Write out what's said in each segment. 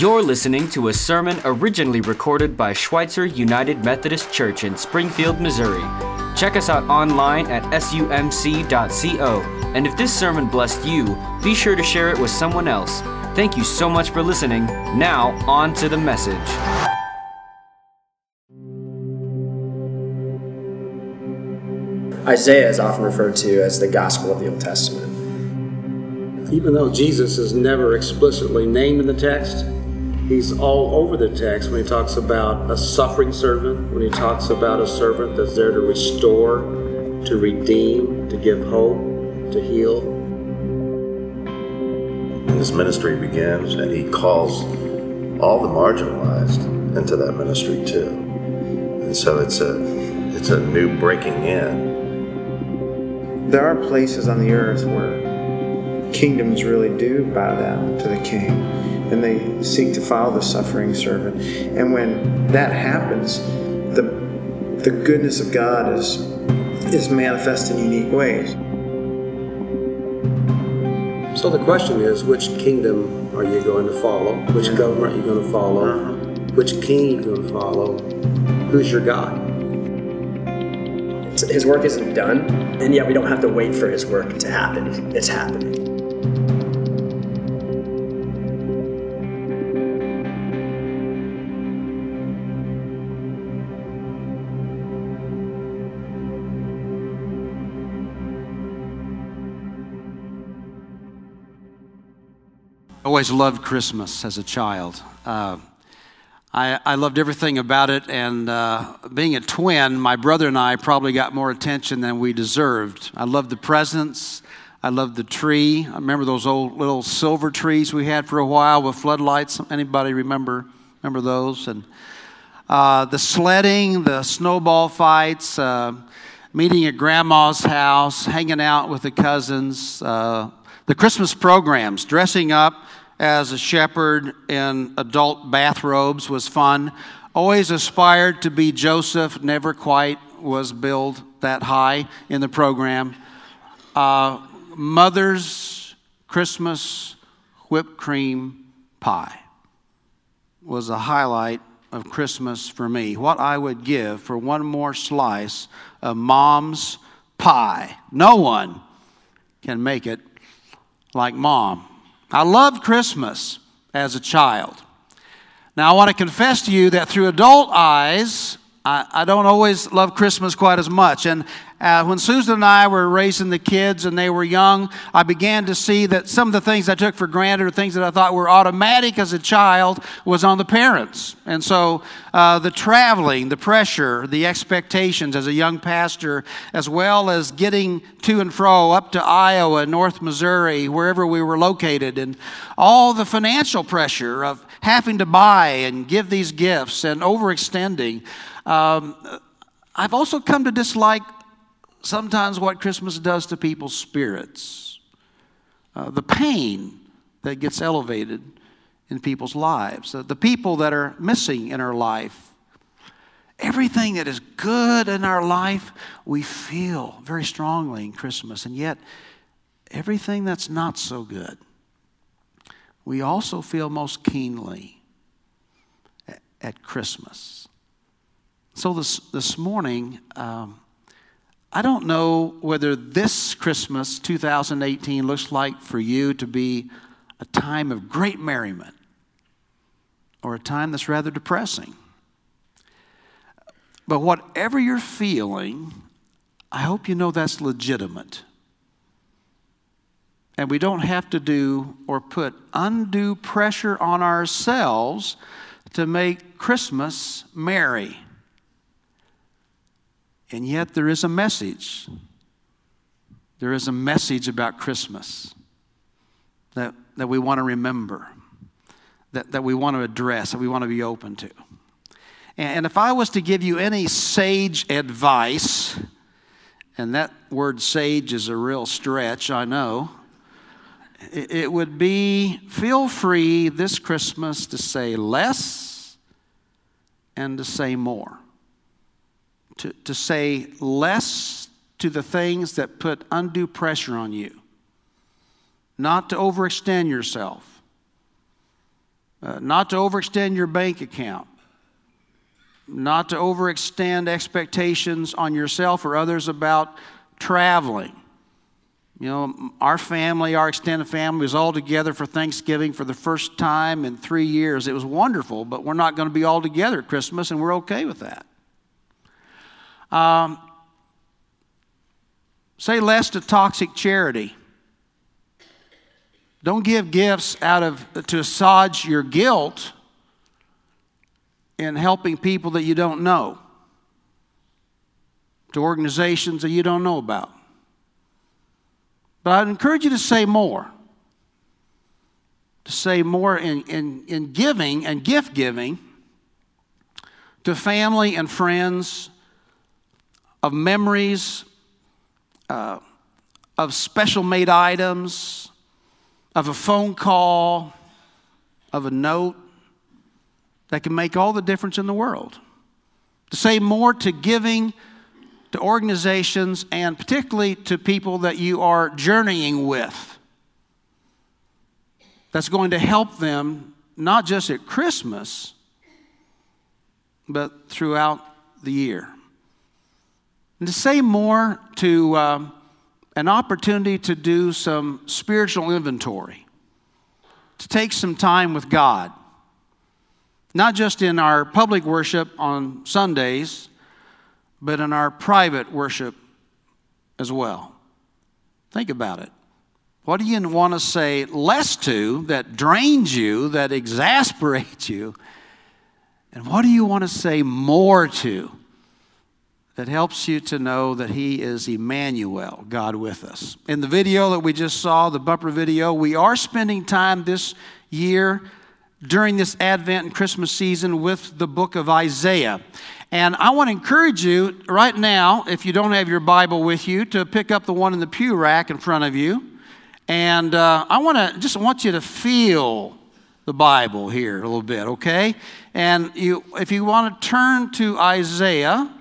You're listening to a sermon originally recorded by Schweitzer United Methodist Church in Springfield, Missouri. Check us out online at sumc.co. And if this sermon blessed you, be sure to share it with someone else. Thank you so much for listening. Now, on to the message. Isaiah is often referred to as the gospel of the Old Testament. Even though Jesus is never explicitly named in the text, he's all over the text when he talks about a suffering servant, when he talks about a servant that's there to restore, to redeem, to give hope, to heal. And his ministry begins, and he calls all the marginalized into that ministry too. And so it's a it's a new breaking in. There are places on the earth where kingdoms really do bow down to the king and they seek to follow the suffering servant. And when that happens, the the goodness of God is is manifest in unique ways. So the question is, which kingdom are you going to follow? Which Yeah. government are you going to follow? Uh-huh. Which king are you going to follow? Who's your God? His work isn't done, and yet we don't have to wait for his work to happen. It's happening. Always loved Christmas as a child. Uh, I, I loved everything about it, and uh, being a twin, my brother and I probably got more attention than we deserved. I loved the presents. I loved the tree. I remember those old little silver trees we had for a while with floodlights. Anybody remember remember those? And uh, the sledding, the snowball fights, uh, meeting at grandma's house, hanging out with the cousins, uh, the Christmas programs, dressing up as a shepherd in adult bathrobes was fun. Always aspired to be Joseph, never quite was billed that high in the program. Uh, Mother's Christmas whipped cream pie was a highlight of Christmas for me. What I would give for one more slice of mom's pie. No one can make it like mom. I loved Christmas as a child. Now, I want to confess to you that through adult eyes, I, I don't always love Christmas quite as much. And uh, when Susan and I were raising the kids and they were young, I began to see that some of the things I took for granted or things that I thought were automatic as a child was on the parents. And so uh, the traveling, the pressure, the expectations as a young pastor, as well as getting to and fro up to Iowa, North Missouri, wherever we were located, and all the financial pressure of having to buy and give these gifts and overextending. Um, I've also come to dislike sometimes what Christmas does to people's spirits, uh, the pain that gets elevated in people's lives, uh, the people that are missing in our life. Everything that is good in our life, we feel very strongly in Christmas. And yet, everything that's not so good, we also feel most keenly at, at Christmas. So, this, this morning, um, I don't know whether this Christmas 2018 looks like for you to be a time of great merriment or a time that's rather depressing. But whatever you're feeling, I hope you know that's legitimate. And we don't have to do or put undue pressure on ourselves to make Christmas merry. And yet, there is a message. There is a message about Christmas that, that we want to remember, that, that we want to address, that we want to be open to. And if I was to give you any sage advice, and that word sage is a real stretch, I know, it it would be feel free this Christmas to say less and to say more to, to say less to the things that put undue pressure on you, not to overextend yourself, uh, not to overextend your bank account, not to overextend expectations on yourself or others about traveling. You know, our family, our extended family, was all together for Thanksgiving for the first time in three years. It was wonderful, but we're not going to be all together at Christmas, and we're okay with that. Um, say less to toxic charity. Don't give gifts out of to assuage your guilt in helping people that you don't know, to organizations that you don't know about. But I'd encourage you to say more. To say more in, in, in giving and gift giving to family and friends of memories, uh, of special made items, of a phone call, of a note that can make all the difference in the world. To say more to giving to organizations and particularly to people that you are journeying with. That's going to help them not just at Christmas, but throughout the year. And to say more to um, an opportunity to do some spiritual inventory, to take some time with God, not just in our public worship on Sundays, but in our private worship as well. Think about it. What do you want to say less to that drains you, that exasperates you? And what do you want to say more to that helps you to know that He is Emmanuel, God with us. In the video that we just saw, the bumper video, we are spending time this year during this Advent and Christmas season with the book of Isaiah. And I want to encourage you right now, if you don't have your Bible with you, to pick up the one in the pew rack in front of you. And uh, I want to just want you to feel the Bible here a little bit, okay? And you, if you want to turn to Isaiah,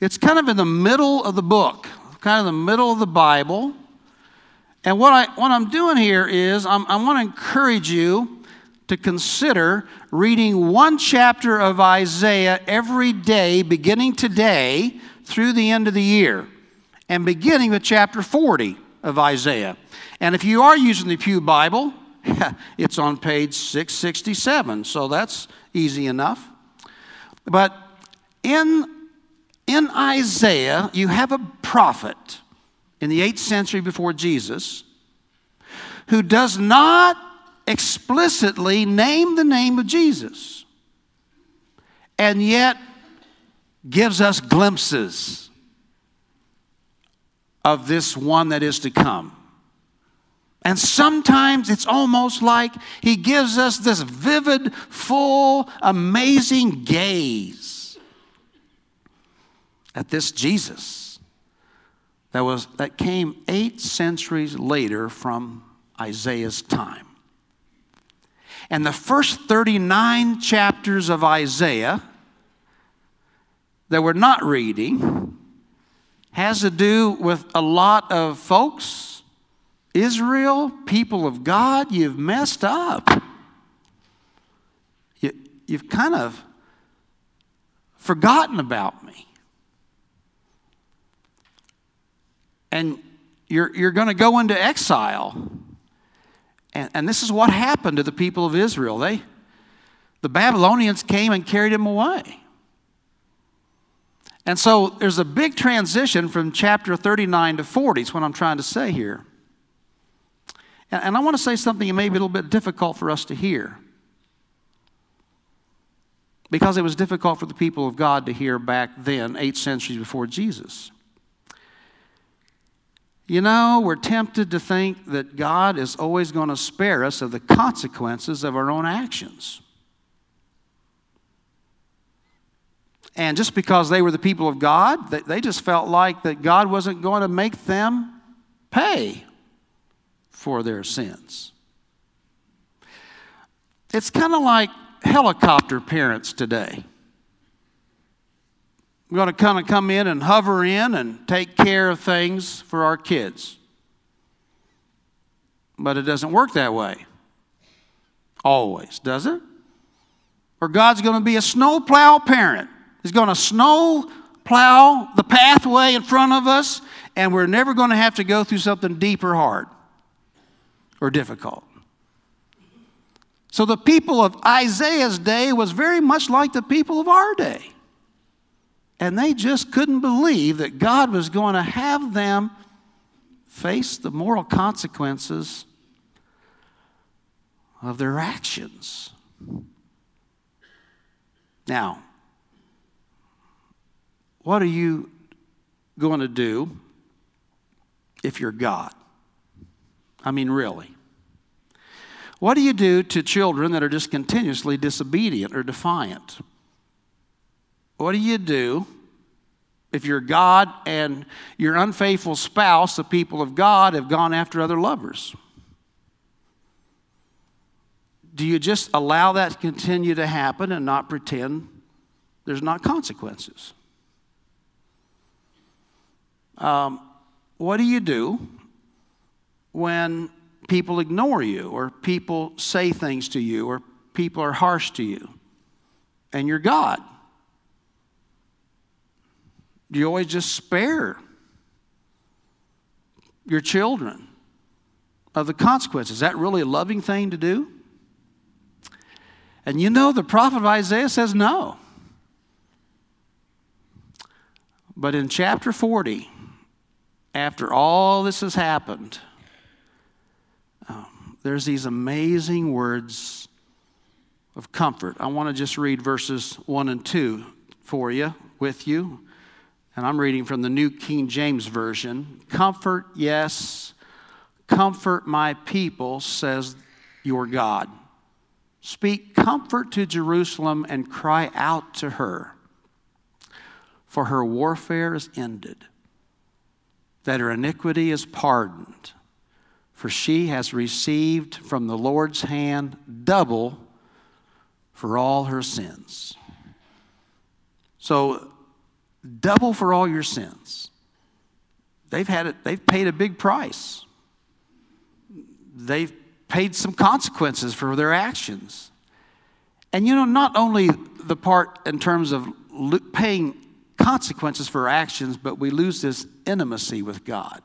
it's kind of in the middle of the book, kind of the middle of the Bible. And what, I, what I'm doing here is I'm, I want to encourage you to consider reading one chapter of Isaiah every day, beginning today through the end of the year, and beginning with chapter 40 of Isaiah. And if you are using the Pew Bible, it's on page 667, so that's easy enough. But in in Isaiah, you have a prophet in the 8th century before Jesus who does not explicitly name the name of Jesus and yet gives us glimpses of this one that is to come. And sometimes it's almost like he gives us this vivid, full, amazing gaze at this Jesus that, was, that came eight centuries later from Isaiah's time. And the first 39 chapters of Isaiah that we're not reading has to do with a lot of folks, Israel, people of God, you've messed up. You, you've kind of forgotten about me. And you're, you're going to go into exile. And, and this is what happened to the people of Israel. They, the Babylonians came and carried them away. And so there's a big transition from chapter 39 to 40, is what I'm trying to say here. And, and I want to say something that may be a little bit difficult for us to hear. Because it was difficult for the people of God to hear back then, eight centuries before Jesus. You know, we're tempted to think that God is always going to spare us of the consequences of our own actions. And just because they were the people of God, they just felt like that God wasn't going to make them pay for their sins. It's kind of like helicopter parents today. We're going to kind of come in and hover in and take care of things for our kids. But it doesn't work that way. always, does it? Or God's going to be a snowplow parent. He's going to snow plow the pathway in front of us, and we're never going to have to go through something deep or hard or difficult. So the people of Isaiah's day was very much like the people of our day. And they just couldn't believe that God was going to have them face the moral consequences of their actions. Now, what are you going to do if you're God? I mean, really. What do you do to children that are just continuously disobedient or defiant? What do you do if you're God and your unfaithful spouse, the people of God, have gone after other lovers? Do you just allow that to continue to happen and not pretend there's not consequences? Um, what do you do when people ignore you or people say things to you or people are harsh to you and you're God? Do you always just spare your children of the consequences? Is that really a loving thing to do? And you know, the prophet Isaiah says no. But in chapter 40, after all this has happened, um, there's these amazing words of comfort. I want to just read verses 1 and 2 for you, with you. And I'm reading from the New King James Version. Comfort, yes, comfort my people, says your God. Speak comfort to Jerusalem and cry out to her, for her warfare is ended, that her iniquity is pardoned, for she has received from the Lord's hand double for all her sins. So, double for all your sins. They've had it, they've paid a big price. They've paid some consequences for their actions. And you know, not only the part in terms of paying consequences for actions, but we lose this intimacy with God.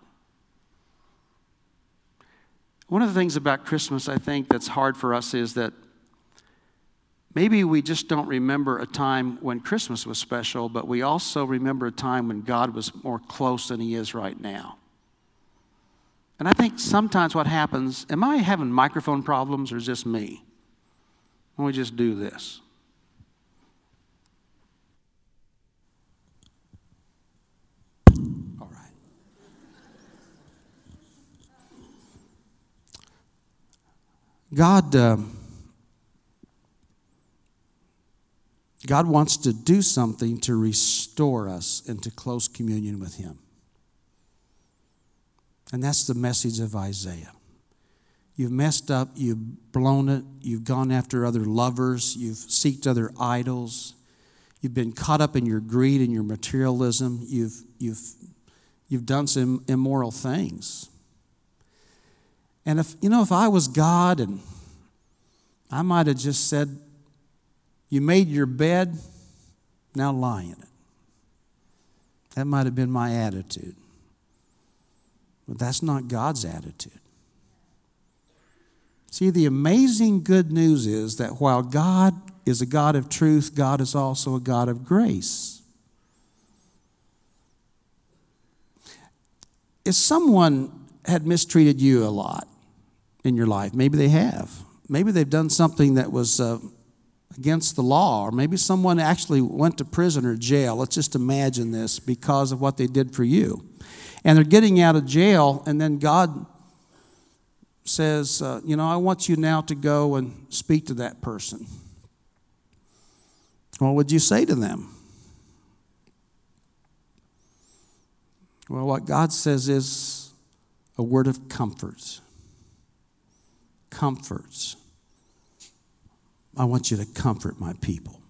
One of the things about Christmas, I think, that's hard for us is that Maybe we just don't remember a time when Christmas was special, but we also remember a time when God was more close than He is right now. And I think sometimes what happens, am I having microphone problems or is this me? Don't we just do this? All right. God. Um, God wants to do something to restore us into close communion with Him. And that's the message of Isaiah. You've messed up, you've blown it, you've gone after other lovers, you've seeked other idols, you've been caught up in your greed and your materialism, you've, you've, you've done some immoral things. And if, you know, if I was God and I might have just said, you made your bed, now lie in it. That might have been my attitude. But that's not God's attitude. See, the amazing good news is that while God is a God of truth, God is also a God of grace. If someone had mistreated you a lot in your life, maybe they have. Maybe they've done something that was uh, against the law, or maybe someone actually went to prison or jail. Let's just imagine this because of what they did for you. And they're getting out of jail, and then God says, uh, You know, I want you now to go and speak to that person. What would you say to them? Well, what God says is a word of comfort. Comforts. I want you to comfort my people.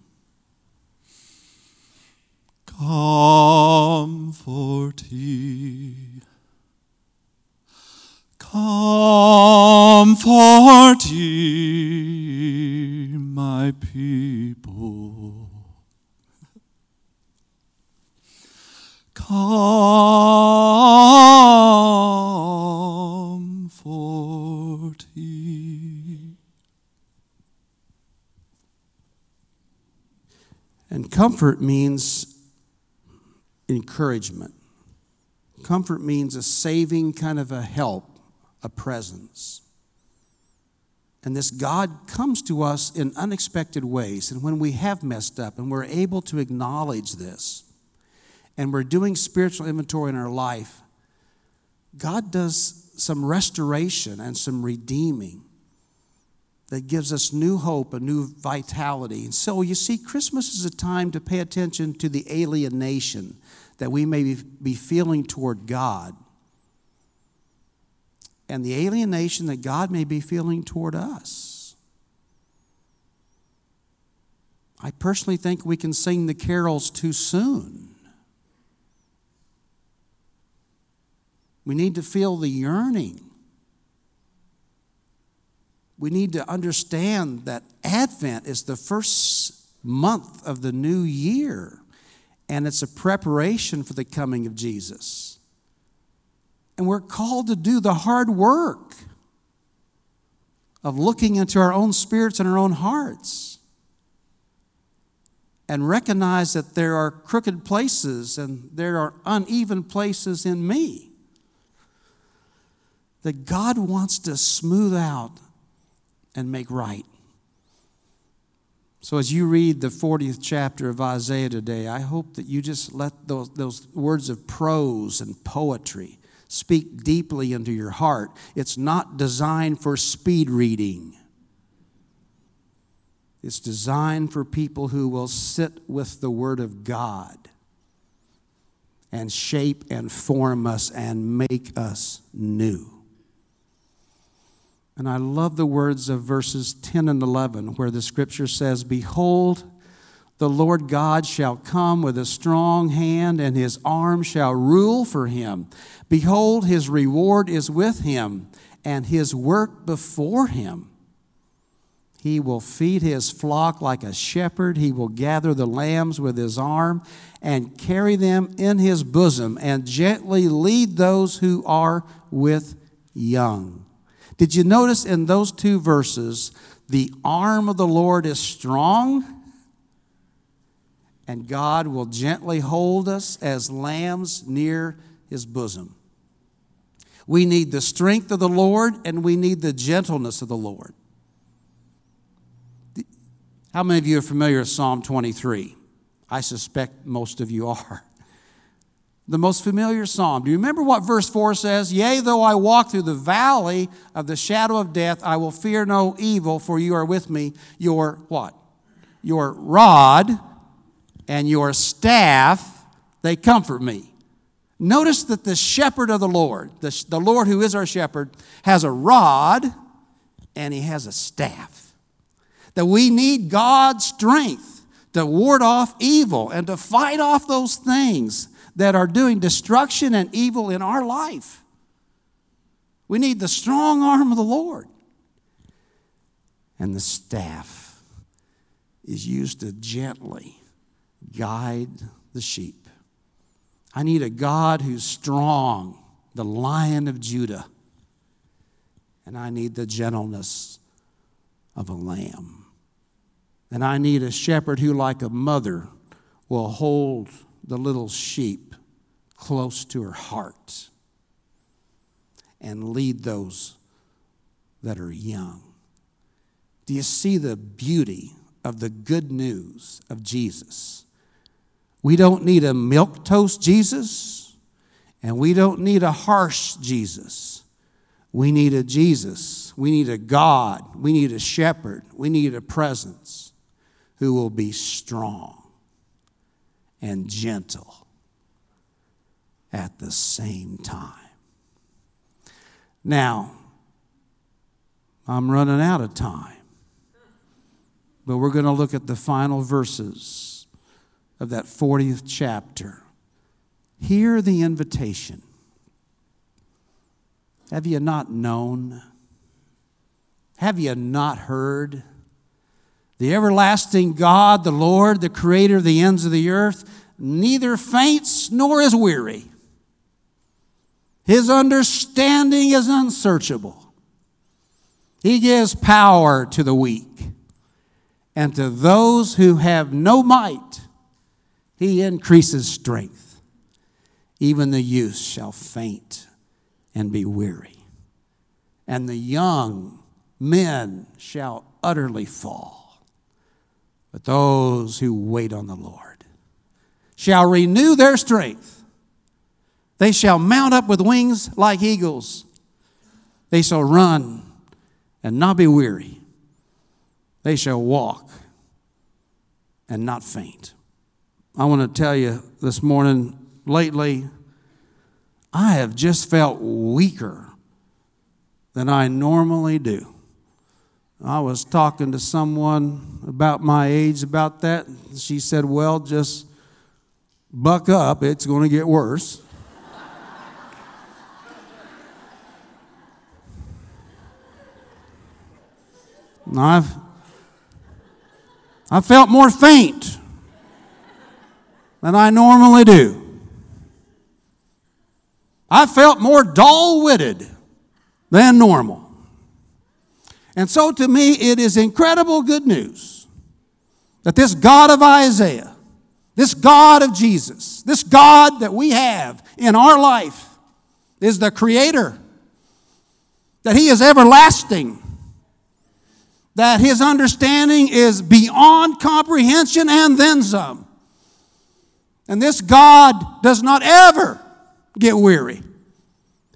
Comfort ye. Comfort ye my people. Comfort And comfort means encouragement. Comfort means a saving kind of a help, a presence. And this God comes to us in unexpected ways. And when we have messed up and we're able to acknowledge this, and we're doing spiritual inventory in our life, God does some restoration and some redeeming that gives us new hope, a new vitality. And so you see, Christmas is a time to pay attention to the alienation that we may be feeling toward God and the alienation that God may be feeling toward us. I personally think we can sing the carols too soon. We need to feel the yearning. We need to understand that Advent is the first month of the new year, and it's a preparation for the coming of Jesus. And we're called to do the hard work of looking into our own spirits and our own hearts and recognize that there are crooked places and there are uneven places in me that God wants to smooth out and make right. So, as you read the 40th chapter of Isaiah today, I hope that you just let those, those words of prose and poetry speak deeply into your heart. It's not designed for speed reading, it's designed for people who will sit with the Word of God and shape and form us and make us new. And I love the words of verses 10 and 11, where the scripture says, Behold, the Lord God shall come with a strong hand, and his arm shall rule for him. Behold, his reward is with him, and his work before him. He will feed his flock like a shepherd. He will gather the lambs with his arm and carry them in his bosom, and gently lead those who are with young. Did you notice in those two verses, the arm of the Lord is strong, and God will gently hold us as lambs near his bosom. We need the strength of the Lord, and we need the gentleness of the Lord. How many of you are familiar with Psalm 23? I suspect most of you are the most familiar psalm. Do you remember what verse 4 says? Yea, though I walk through the valley of the shadow of death, I will fear no evil, for you are with me. Your what? Your rod and your staff, they comfort me. Notice that the shepherd of the Lord, the, the Lord who is our shepherd, has a rod and he has a staff. That we need God's strength to ward off evil and to fight off those things that are doing destruction and evil in our life. We need the strong arm of the Lord. And the staff is used to gently guide the sheep. I need a God who's strong, the lion of Judah. And I need the gentleness of a lamb. And I need a shepherd who, like a mother, will hold the little sheep close to her heart and lead those that are young. Do you see the beauty of the good news of Jesus? We don't need a milk toast Jesus, and we don't need a harsh Jesus. We need a Jesus. We need a God. We need a shepherd. We need a presence who will be strong and gentle at the same time. Now, I'm running out of time, but we're going to look at the final verses of that 40th chapter. Hear the invitation. Have you not known? Have you not heard The everlasting God, the Lord, the creator of the ends of the earth, neither faints nor is weary. His understanding is unsearchable. He gives power to the weak, and to those who have no might, he increases strength. Even the youth shall faint and be weary, and the young men shall utterly fall. But those who wait on the Lord shall renew their strength. They shall mount up with wings like eagles. They shall run and not be weary. They shall walk and not faint. I want to tell you this morning, lately, I have just felt weaker than I normally do. I was talking to someone about my age about that. She said, Well, just buck up, it's going to get worse. I've, I felt more faint than I normally do. I felt more dull witted than normal. And so to me, it is incredible good news that this God of Isaiah, this God of Jesus, this God that we have in our life is the creator, that he is everlasting, that his understanding is beyond comprehension and then some. And this God does not ever get weary.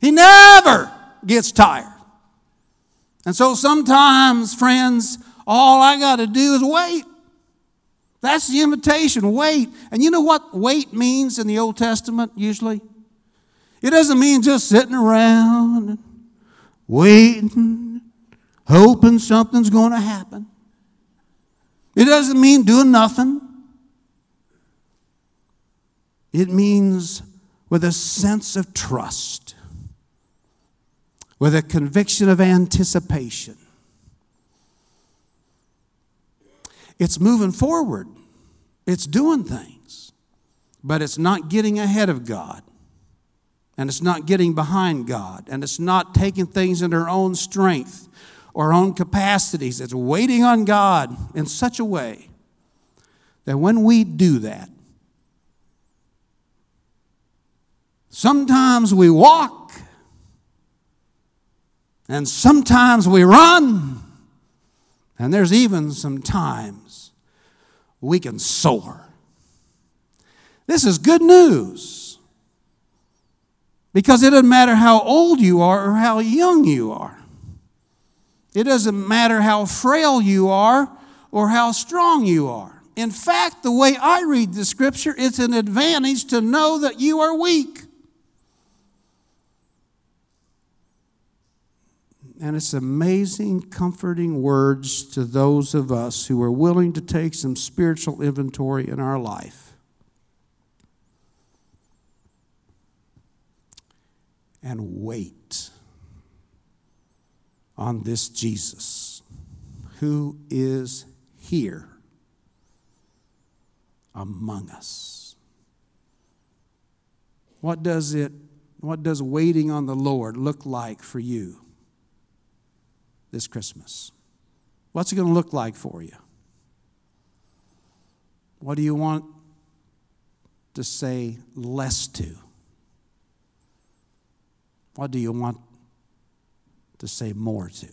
He never gets tired. And so sometimes, friends, all I got to do is wait. That's the invitation wait. And you know what wait means in the Old Testament usually? It doesn't mean just sitting around waiting, hoping something's going to happen. It doesn't mean doing nothing. It means with a sense of trust with a conviction of anticipation. It's moving forward, it's doing things, but it's not getting ahead of God. And it's not getting behind God. And it's not taking things in our own strength or own capacities. It's waiting on God in such a way that when we do that, sometimes we walk and sometimes we run, and there's even some times we can soar. This is good news because it doesn't matter how old you are or how young you are. It doesn't matter how frail you are or how strong you are. In fact, the way I read the scripture, it's an advantage to know that you are weak. And it's amazing, comforting words to those of us who are willing to take some spiritual inventory in our life. And wait on this Jesus who is here among us. What does it what does waiting on the Lord look like for you? This Christmas? What's it going to look like for you? What do you want to say less to? What do you want to say more to?